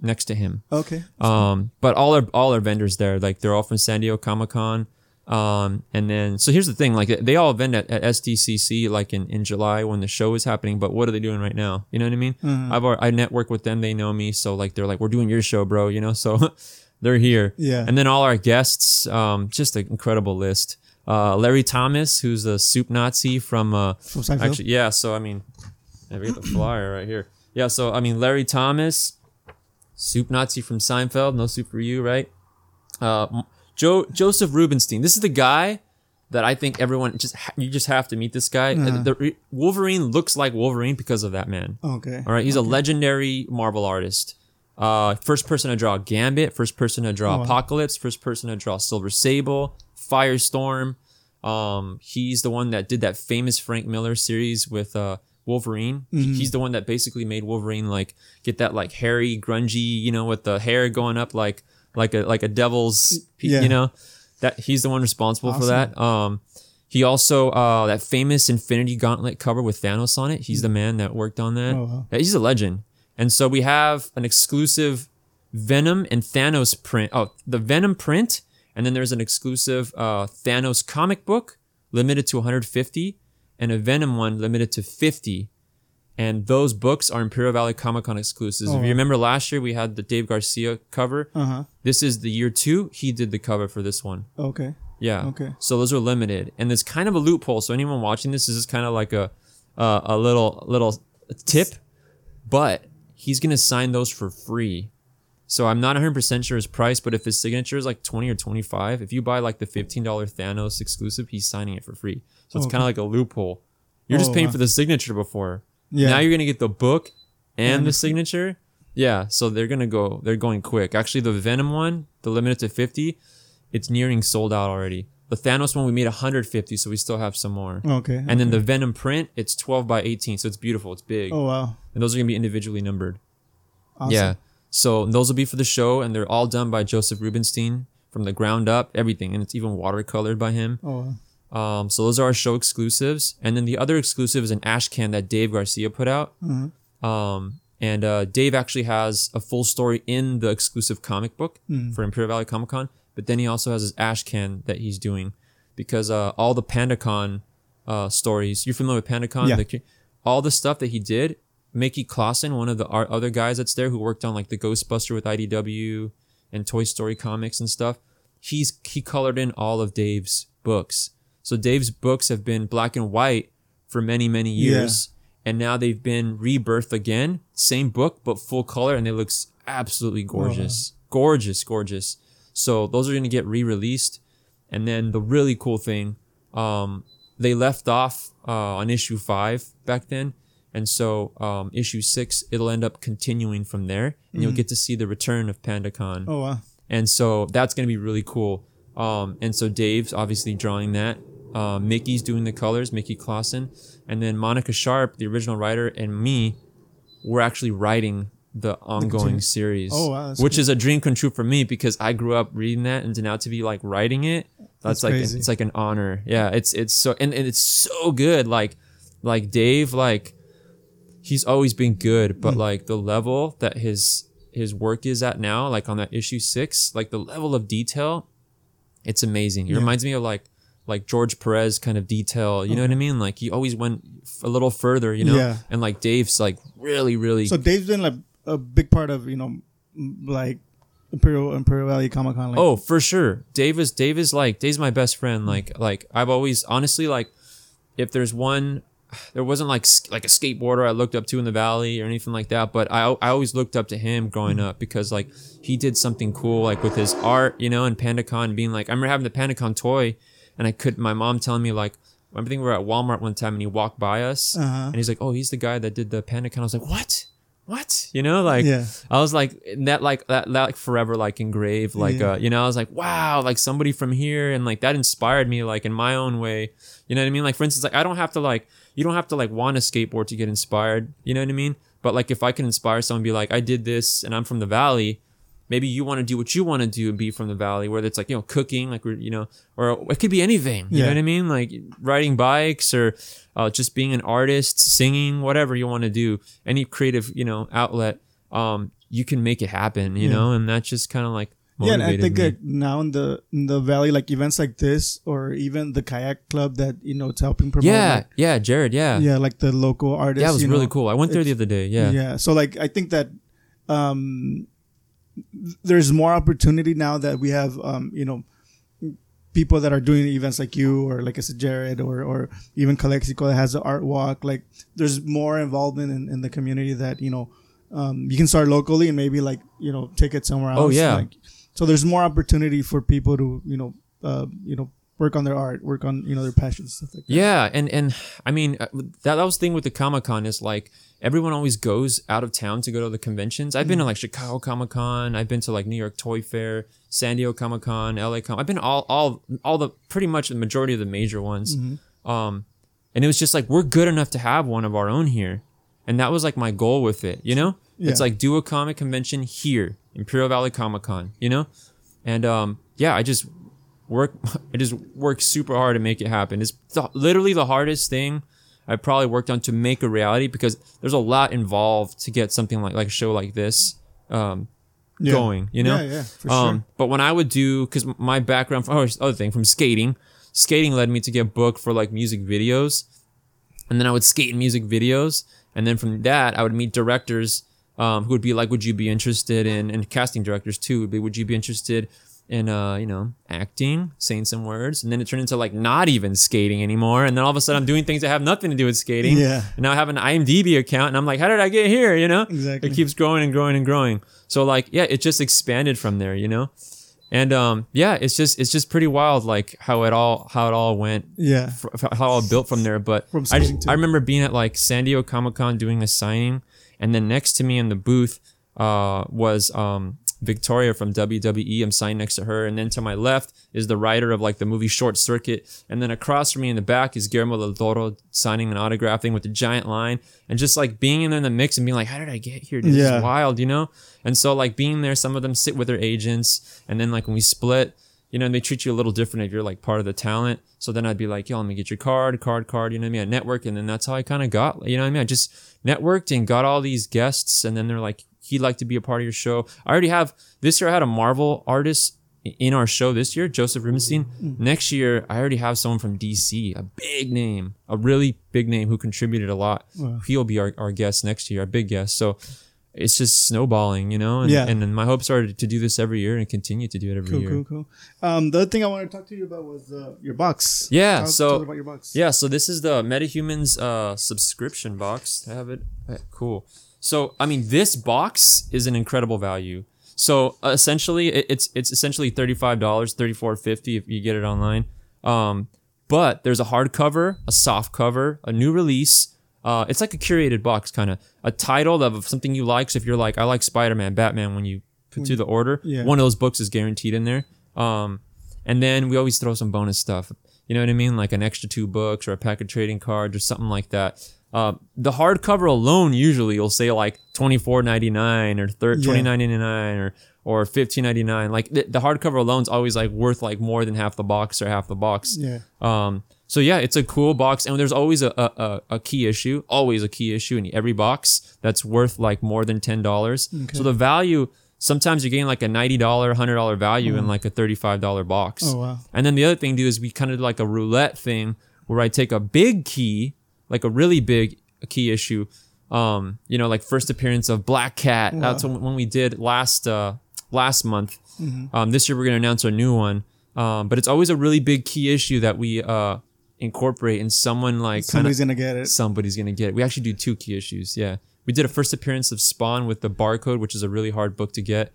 next to him. okay. Um, but all our all our vendors there, like they're all from San Diego Comic Con. Um, and then, so here's the thing, like they all event at, at SDCC like in, in July when the show is happening, but what are they doing right now? You know what I mean? Mhm. I've, I network with them. They know me. So like, they're like, we're doing your show, bro, you know? So [laughs] they're here. Yeah. And then all our guests, um, just an incredible list. Uh, Larry Thomas, who's a soup Nazi from, uh, From Seinfeld? actually, yeah. So, I mean, we got the flyer right here. Yeah. So, I mean, Larry Thomas, soup Nazi from Seinfeld, no soup for you, right? Uh, Joe Joseph Rubinstein. This is the guy that I think everyone just ha- you just have to meet this guy. Uh, Uh-huh. The, Wolverine looks like Wolverine because of that man. okay. All right, he's a legendary Marvel artist. Uh, first person to draw Gambit, first person to draw Oh. Apocalypse, first person to draw Silver Sable, Firestorm. Um, he's the one that did that famous Frank Miller series with uh, Wolverine. Mm-hmm. He's the one that basically made Wolverine like get that like hairy, grungy, you know, with the hair going up like like a like a devil's, Yeah. you know. That he's the one responsible for that. Um, he also uh, that famous Infinity Gauntlet cover with Thanos on it. He's the man that worked on that. Oh, wow. He's a legend. And so we have an exclusive Venom and Thanos print. Oh, the Venom print, and then there's an exclusive uh, Thanos comic book limited to 150, and a Venom one limited to 50. And those books are Imperial Valley Comic Con exclusives. Oh, if you remember last year, we had the Dave Garcia cover. Uh huh. This is the year two. He did the cover for this one. Okay. Yeah. Okay. So those are limited, and there's kind of a loophole. So anyone watching this, this is kind of like a uh, a little little tip, but he's gonna sign those for free. So I'm not 100 percent sure his price, but if his signature is like 20 or 25, if you buy like the 15 dollar Thanos exclusive, he's signing it for free. So it's oh, Okay. kind of like a loophole. You're just Oh, paying wow. for the signature before. Yeah. Now you're gonna get the book and And the the- signature. Yeah, so they're gonna go. They're going quick. Actually, the Venom one, the limited to 50, it's nearing sold out already. The Thanos one we made 150, so we still have some more. okay. And then the Venom print, it's 12 by 18, so it's beautiful. It's big, oh wow. and those are gonna be individually numbered. Awesome. Yeah. So those will be for the show, and they're all done by Joseph Rubinstein from the ground up, everything, and it's even watercolored by him. Oh wow. Um, so those are our show exclusives, and then the other exclusive is an ash can that Dave Garcia put out. Mhm. Um, and uh, Dave actually has a full story in the exclusive comic book Mm. for Imperial Valley Comic Con, but then he also has his ash can that he's doing because uh, all the PandaCon uh, stories. You're familiar with PandaCon? Yeah. The- all the stuff that he did. Mickey Clausen, one of the other guys that's there who worked on like the Ghostbuster with IDW and Toy Story comics and stuff. He's he colored in all of Dave's books. So Dave's books have been black and white for many many years, and now they've been rebirthed again. Same book but full color, and it looks absolutely gorgeous, gorgeous, gorgeous. So those are gonna get re-released, and then the really cool thing, um, they left off uh, on issue five back then. And so, um, issue six, it'll end up continuing from there, and you'll get to see the return of PandaCon. Oh wow. And so that's going to be really cool. Um, and so Dave's obviously drawing that. Uh, Mickey's doing the colors, Mickey Clausen. And then Monica Sharp, the original writer, and me, we're actually writing the ongoing continue- series. Oh, wow, which cool. is a dream come true for me because I grew up reading that and to now to be like writing it. That's, That's like crazy. it's like an honor. Yeah, it's it's so and, and it's so good. Like like Dave, like he's always been good, but hmm. like the level that his his work is at now, like on that issue six, like the level of detail, it's amazing. It Yeah. reminds me of like like George Perez kind of detail. You know what I mean? Like he always went f- a little further, you know. Yeah. And like Dave's like really, really. So Dave's been like a big part of you know, like Imperial Imperial Valley Comic Con. Like, oh, for sure. Dave is Dave is like Dave's my best friend. Like like I've always honestly like if there's one there wasn't like like a skateboarder I looked up to in the valley or anything like that, but I I always looked up to him growing up because like he did something cool like with his art, you know, and PandaCon being like I remember having the PandaCon toy and I could my mom telling me like I think we were at Walmart one time and he walked by us Uh-huh. and he's like, "Oh, he's the guy that did the PandaCon." I was like, "What? What?" You know, like Yeah. I was like that like that, that like forever like engraved like Yeah. uh you know I was like wow like somebody from here and like that inspired me like in my own way you know what I mean like for instance like I don't have to like you don't have to like want a skateboard to get inspired you know what I mean? But like if I can inspire someone be like I did this and I'm from the valley maybe you want to do what you want to do and be from the valley whether it's like you know cooking like we're you know or it could be anything you know what I mean? Like riding bikes or uh, just being an artist singing whatever you want to do any creative you know outlet um you can make it happen you Yeah. know? And that's just kind of like Yeah, and I think me. like now in the in the valley, like events like this, or even the kayak club that you know it's helping promote. yeah, like, yeah, Jared, yeah, yeah, like the local artists. yeah, it was really know, cool. I went there the other day. Yeah, yeah. So like I think that um there's more opportunity now that we have um you know people that are doing events like you or like I said Jared or or even Calexico that has the art walk like there's more involvement in, in the community that you know um you can start locally and maybe like you know take it somewhere else Oh, yeah. like, so there's more opportunity for people to you know uh you know work on their art work on you know their passions stuff like that Yeah, and and I mean uh, that that was the thing with the Comic Con is like everyone always goes out of town to go to the conventions. I've been to like Chicago Comic Con, I've been to like New York Toy Fair, San Diego Comic Con, LA Comic. I've been all all all the pretty much the majority of the major ones. Um, and it was just like we're good enough to have one of our own here, and that was like my goal with it. You know, it's Yeah. like do a comic convention here, Imperial Valley Comic Con. You know, and um, yeah, I just work [laughs] I just work super hard to make it happen. It's the, literally the hardest thing I probably worked on to make a reality because there's a lot involved to get something like like a show like this um, Yeah. going. You know, yeah yeah for um, sure but when I would do, because my background, oh, other thing from skating, skating led me to get booked for like music videos, and then I would skate in music videos, and then from that I would meet directors um, who would be like, "Would you be interested in?" and casting directors too would be, "Would you be interested?" in uh, you know, acting, saying some words, and then it turned into like not even skating anymore, and then all of a sudden I'm doing things that have nothing to do with skating. Yeah. And now I have an IMDb account, and I'm like, how did I get here? You know, Exactly. It keeps growing and growing and growing. So like, yeah, it just expanded from there, you know. And um, yeah, it's just it's just pretty wild, like how it all how it all went, yeah f- how it all built from there. But From I, just- I remember being at like San Diego Comic Con doing a signing, and then next to me in the booth uh, was um, Victoria from WWE. I'm signed next to her, and then to my left is the writer of like the movie Short Circuit, and then across from me in the back is Guillermo del Toro signing an autograph thing with the giant line, and just like being in there in the mix and being like, how did I get here? This Yeah. is wild, you know. And so like being there, some of them sit with their agents, and then like when we split. You know, and they treat you a little different if you're like part of the talent. So then I'd be like, yo, let me get your card, card, card. You know what I mean? I network, and then that's how I kind of got. You know what I mean? I just networked and got all these guests, and then they're like, he'd like to be a part of your show. I already have this year. I had a Marvel artist in our show this year, Joseph Rubinstein. Mm-hmm. Next year, I already have someone from DC, a big name, a really big name who contributed a lot. Wow. He'll be our, our guest next year, our big guest. So it's just snowballing, you know? And, Yeah. and then my hopes are to do this every year and continue to do it every Cool, year. cool, cool. Cool. Um, the other thing I wanted to talk to you about was uh, your box. Yeah, Tell- so- us about your box. Yeah, so this is the MetaHumans uh, subscription box. I have it. Eh, Cool. So I mean, this box is an incredible value. So uh, essentially, it, it's it's essentially thirty five dollars, thirty four fifty if you get it online. Um, but there's a hardcover, a soft cover, a new release. Uh, it's like a curated box, kind of a title of something you like. So if you're like, I like Spider Man, Batman, when you put through the order, Yeah. one of those books is guaranteed in there. Um, and then we always throw some bonus stuff. You know what I mean? Like an extra two books or a pack of trading cards or something like that. Uh, the hardcover alone usually you'll say like twenty four ninety nine or thir- Yeah. twenty nine ninety nine or or fifteen ninety nine. Like the, the hardcover alone's always like worth like more than half the box or half the box. Yeah. Um, so yeah, it's a cool box, and there's always a, a, a, key issue, always a key issue in every box that's worth like more than ten dollars. So the value, sometimes you're getting like a ninety dollar, hundred dollar value in like a thirty five dollar box. Oh, wow. And then the other thing to do is we kind of do like a roulette thing where I take a big key, like a really big key issue. Um, you know, like first appearance of Black Cat. That's when, when we did last uh last month. Um, this year we're gonna announce a new one. Um, but it's always a really big key issue that we uh incorporate and someone like Somebody's gonna get it. somebody's gonna get it. We actually do two key issues. Yeah, we did a first appearance of Spawn with the barcode, which is a really hard book to get,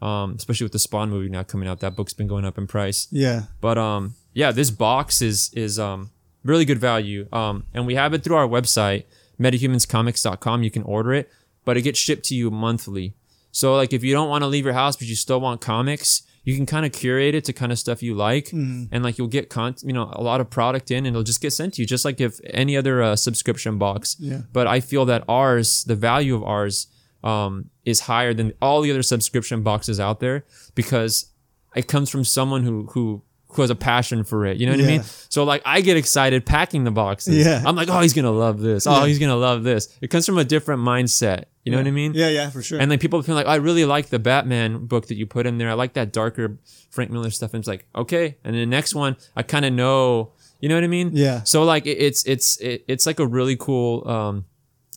um, especially with the Spawn movie now coming out. That book's been going up in price. Yeah. But um, yeah, this box is is um really good value. Um, and we have it through our website, metahumanscomics.com. You can order it, but it gets shipped to you monthly. So like if you don't want to leave your house but you still want comics, you can kind of curate it to kind of stuff you like, and like you'll get con you know a lot of product in, and it'll just get sent to you, just like if any other uh, subscription box. Yeah. But I feel that ours, the value of ours, um, is higher than all the other subscription boxes out there because it comes from someone who who who has a passion for it. You know what I mean? So like I get excited packing the boxes. Yeah. I'm like, oh, he's gonna love this. Oh, Yeah. he's gonna love this. It comes from a different mindset. You know what I mean? Yeah, yeah, for sure. And then people feel like, I really like the Batman book that you put in there. I like that darker Frank Miller stuff. And it's like, okay. And then the next one, I kind of know, you know what I mean? Yeah. So like, it, it's, it's, it, it's like a really cool, um,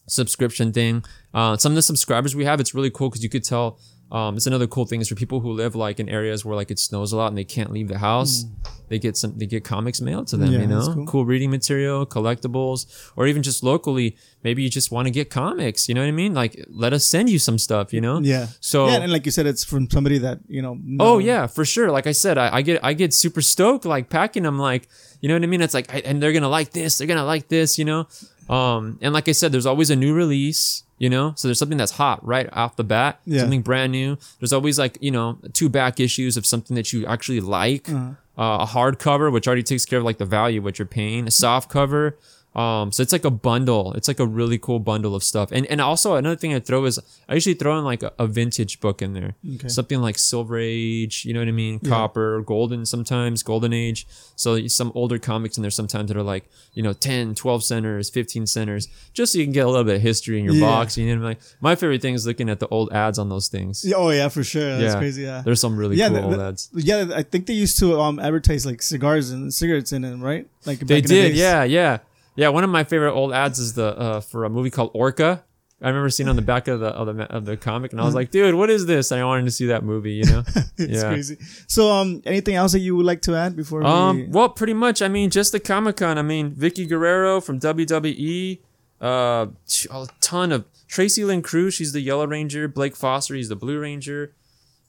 subscription thing. Uh, some of the subscribers we have, it's really cool because you could tell, um, it's another cool thing is for people who live like in areas where like it snows a lot and they can't leave the house. They get some, they get comics mailed to them. Yeah, you know, cool. cool reading material, collectibles, or even just locally, maybe you just want to get comics. You know what I mean? Like, let us send you some stuff. You know? yeah. So. yeah, and like you said, it's from somebody that you know. Oh yeah, for sure. Like I said, I, I get I get super stoked like packing them. Like you know what I mean? It's like I, and they're gonna like this. They're gonna like this. You know. Um, and like I said, there's always a new release. You know, so there's something that's hot right off the bat. Yeah. Something brand new. There's always like you know two back issues of something that you actually like. Uh-huh. Uh, a hard cover, which already takes care of like the value what you're paying. A soft cover. Um, so it's like a bundle. It's like a really cool bundle of stuff. And and also another thing I throw is I usually throw in like a, a vintage book in there. Okay. Something like Silver Age, you know what I mean? Copper, Golden sometimes, Golden Age. So some older comics in there sometimes that are like, you know, 10, 12 centers, 15 centers, just so you can get a little bit of history in your Yeah. box. You know what I mean? Like my favorite thing is looking at the old ads on those things. Yeah, Oh yeah, for sure. That's Yeah. crazy. Yeah. There's some really yeah, cool the- old the- ads. yeah, I think they used to um advertise like cigars and cigarettes in them, right? Like They the did, days. yeah, yeah. Yeah, one of my favorite old ads is the uh, for a movie called Orca. I remember seeing on the back of the of the, of the comic, and I was like, "Dude, what is this?" And I wanted to see that movie. You know, [laughs] it's yeah. crazy. So, um, anything else that you would like to add before we? Um, well, pretty much. I mean, just the Comic Con. I mean, Vickie Guerrero from WWE. Uh, a ton of Tracy Lynn Cruz. She's the Yellow Ranger. Blake Foster. He's the Blue Ranger.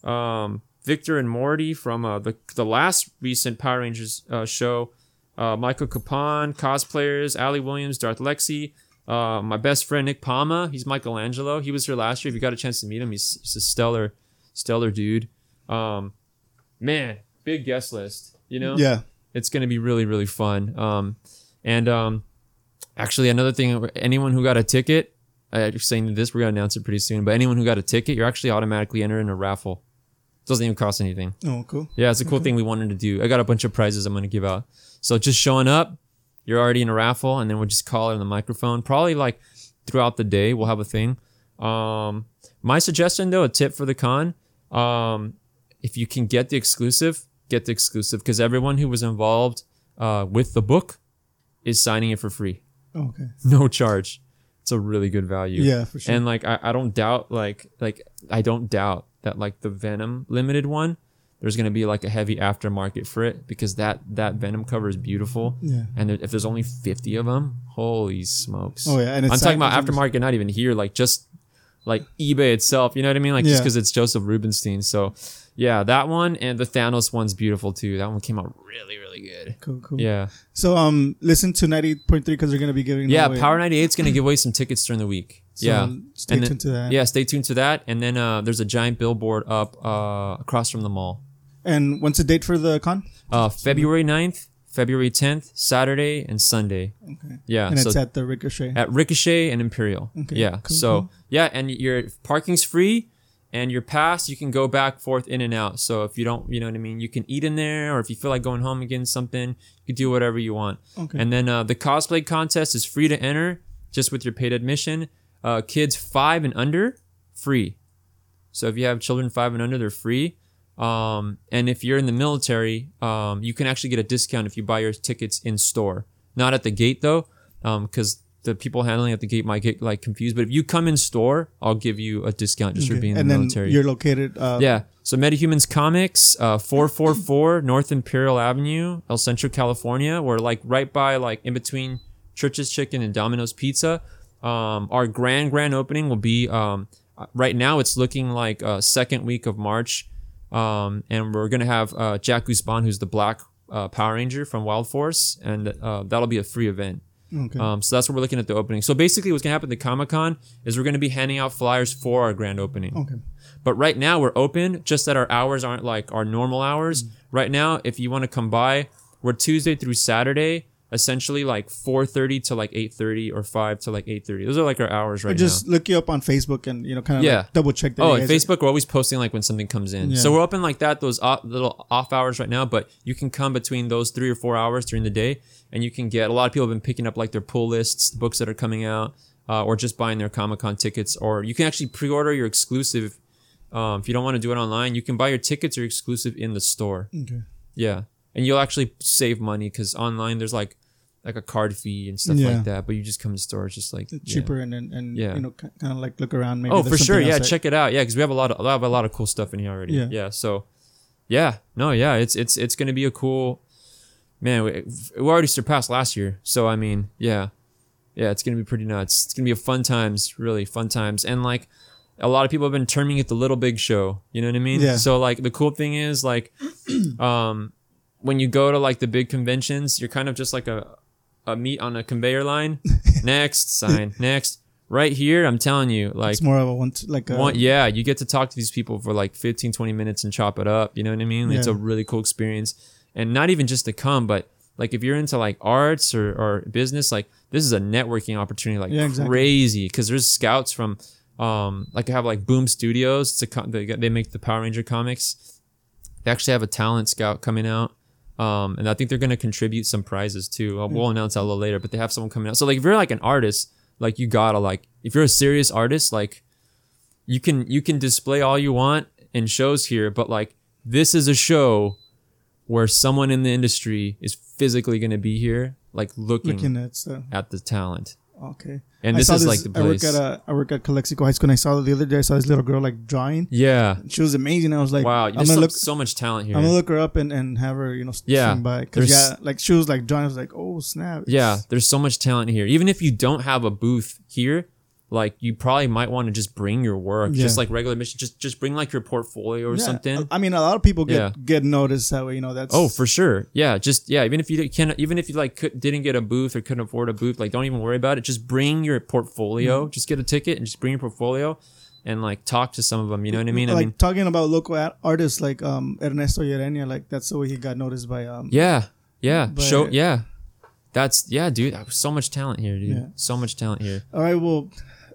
Um, Victor and Monty from uh, the the last recent Power Rangers uh, show. Uh, Michael Capon, cosplayers. Ali Williams, Darth Lexi. Uh, my best friend Nick Palma. He's Michelangelo. He was here last year. If you got a chance to meet him, he's, he's a stellar, stellar dude. Um, man, big guest list. You know yeah, it's going to be really really fun um and um actually another thing anyone who got a ticket i'm saying this we're going to announce it pretty soon but anyone who got a ticket you're actually automatically entered in a raffle It doesn't even cost anything oh cool. yeah it's a cool thing we wanted to do i got a bunch of prizes i'm going to give out so just showing up you're already in a raffle and then we'll just call it on the microphone. Probably like throughout the day we'll have a thing. Um my suggestion though a tip for the con um if you can get the exclusive get the exclusive because everyone who was involved uh, with the book is signing it for free. Okay. no charge. It's a really good value. Yeah, for sure. and like I, I don't doubt like like i don't doubt that like the venom limited one there's gonna be like a heavy aftermarket for it because that that venom cover is beautiful Yeah. and if there's only 50 of them holy smokes Oh, yeah, and it's i'm talking about aftermarket not even here like just like ebay itself you know what i mean like just because it's joseph rubinstein so yeah that one and the thanos one's beautiful too that one came out really really good Cool, cool. yeah So, um, listen to ninety point three because they're gonna be giving. yeah power 98 is gonna give away some tickets during the week So, yeah Stay And then- tuned to that. yeah, stay tuned to that. And then uh, there's a giant billboard up uh, across from the mall. And when's the date for the con? Uh, February 9th, February 10th, Saturday, and Sunday. Okay. Yeah, And so it's at the Ricochet. at Ricochet and Imperial. Okay, Yeah, cool, so cool. yeah, and your parking's free, and your pass you can go back forth in and out. So if you don't, you know what I mean, you can eat in there, or if you feel like going home and getting something, you can do whatever you want. Okay. And then uh, the cosplay contest is free to enter, just with your paid admission. Uh, kids five and under, free. So if you have children five and under, they're free. Um, and if you're in the military, um, you can actually get a discount if you buy your tickets in store, not at the gate though, Um because the people handling at the gate might get like confused. But if you come in store, I'll give you a discount just for Okay. being in and the then military. you're located. Uh, Yeah. So MetaHumans Comics, uh, 444 [laughs] North Imperial Avenue, El Centro, California. We're like right by, like in between Church's Chicken and Domino's Pizza. Um, our grand, grand opening will be, um, uh, right now it's looking like uh, second week of March. Um, and we're going to have uh, Jack Guzman, who's the black uh, Power Ranger from Wild Force. And uh, that'll be a free event. Okay. Um, so that's what we're looking at the opening. So basically, what's gonna happen at the Comic Con is we're gonna be handing out flyers for our grand opening. okay. But right now we're open, just that our hours aren't like our normal hours. Right now, if you want to come by, we're Tuesday through Saturday, essentially like 4:30 to like 8:30 or 5 to like 8:30. Those are like our hours Or right just now. look you up on Facebook and you know kind of Yeah. like double check that. Oh, you and are- Facebook, we're always posting like when something comes in. Yeah. So we're open like that, those off, little off hours right now, but you can come between those three or four hours during the day and you can get a lot of people have been picking up like their pull lists, the books that are coming out, uh, or just buying their Comic Con tickets, or you can actually pre order your exclusive. Um, if you don't want to do it online, you can buy your tickets or exclusive in the store. Okay. Yeah, and you'll actually save money because online there's like like a card fee and stuff Yeah. like that. But you just come to store, it's just like yeah. cheaper and and, and Yeah. you know kind of like look around. Maybe Oh, there's for sure. something Yeah, else check it out. Yeah, because we have a lot of I have a lot of cool stuff in here already. Yeah. Yeah. So, yeah, no, yeah, it's it's it's gonna be a cool. Man, we, we already surpassed last year, so I mean, yeah, yeah, it's gonna be pretty nuts. It's gonna be a fun times, really fun times, and like a lot of people have been terming it the Little Big Show. You know what I mean? Yeah. So like the cool thing is like, [clears throat] um, when you go to like the big conventions, you're kind of just like a a meat on a conveyor line. [laughs] next sign, next. Right here, I'm telling you, like It's more of a one like a one, yeah, you get to talk to these people for like 15, 20 minutes and chop it up. You know what I mean? It's a really cool experience. And not even just to come, but like if you're into like arts or, or business, like this is a networking opportunity like Yeah, exactly. crazy. Cause there's scouts from, um, like I have like Boom Studios. It's a, co- they, they make the Power Ranger comics. They actually have a talent scout coming out. Um, and I think they're going to contribute some prizes too. Uh, We'll announce that a little later, but they have someone coming out. So like if you're like an artist, like you gotta like, if you're a serious artist, like you can you can display all you want in shows here, but like this is a show where someone in the industry is physically going to be here, like looking, looking at at the talent. Okay. And I this is like the I work at a I work at Calexico High School, and I saw the other day. I saw this little girl like drawing. Yeah. She was amazing. I was like, wow. I'm There's gonna look. so much talent here. I'm gonna look her up and, and have her, you know, Yeah. by. Cause yeah, like she was like drawing. I was like, oh snap. Yeah, there's so much talent here. Even if you don't have a booth here, like you probably might want to just bring your work, just like regular mission. Just just bring like your portfolio or Yeah. something. I mean, a lot of people get Yeah. get noticed that way. You know, that's Oh, for sure. Yeah, just yeah. Even if you can, even if you like could, didn't get a booth or couldn't afford a booth, like don't even worry about it. Just bring your portfolio. Mm-hmm. Just get a ticket and just bring your portfolio, and like talk to some of them. You know what I mean? I like mean, talking about local artists like um Ernesto Yerenia. Like that's the way he got noticed by um. yeah, yeah. Show yeah. That's yeah, dude. So much talent here, dude. Yeah. So much talent here. All right. Well,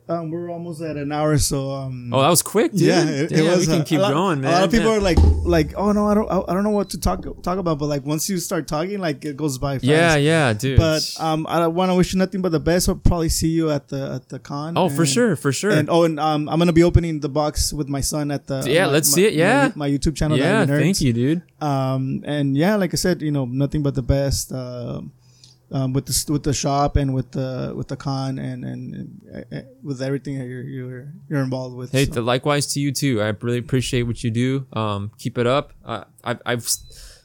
um, we're almost at an hour, so um. Oh, that was quick, dude. yeah, it, it was. We can uh, keep a lot, going, man. A lot of people Yeah. are like, like, oh no, I don't, I, I don't know what to talk talk about. But like, once you start talking, like, it goes by fast. Yeah, yeah, dude. But um, I want to wish you nothing but the best. I'll probably see you at the at the con. oh, for sure, for sure. And oh, and um, I'm gonna be opening the box with my son at the Yeah, my- let's my- see it, yeah. my, my YouTube channel. yeah, thank you, dude. Um, and yeah, like I said, you know, nothing but the best. Uh, um, with the with the shop and with the with the con and and uh, uh, with everything that you're you're you're involved with. Hey, so. likewise to you too. I really appreciate what you do. Um, keep it up. Uh, I've, I've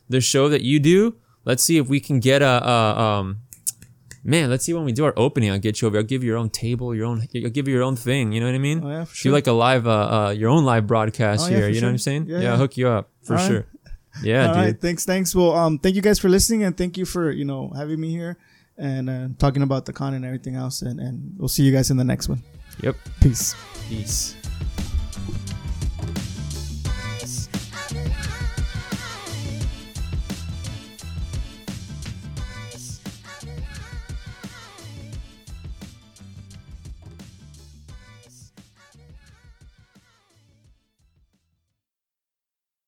the show that you do. Let's see if we can get a, a um, man. Let's see when we do our opening. I'll get you over. I'll give you your own table, your own. I'll give you your own thing. You know what I mean? Oh, yeah, for Do sure. like a live, uh, uh, your own live broadcast Oh, here. for You know what I'm saying? Yeah, Yeah, yeah. I'll hook you up for All right. Yeah, All dude. right, thanks, thanks. Well, um, thank you guys for listening and thank you for you know having me here and uh, talking about the con and everything else. And and we'll see you guys in the next one. Yep. Peace. Peace.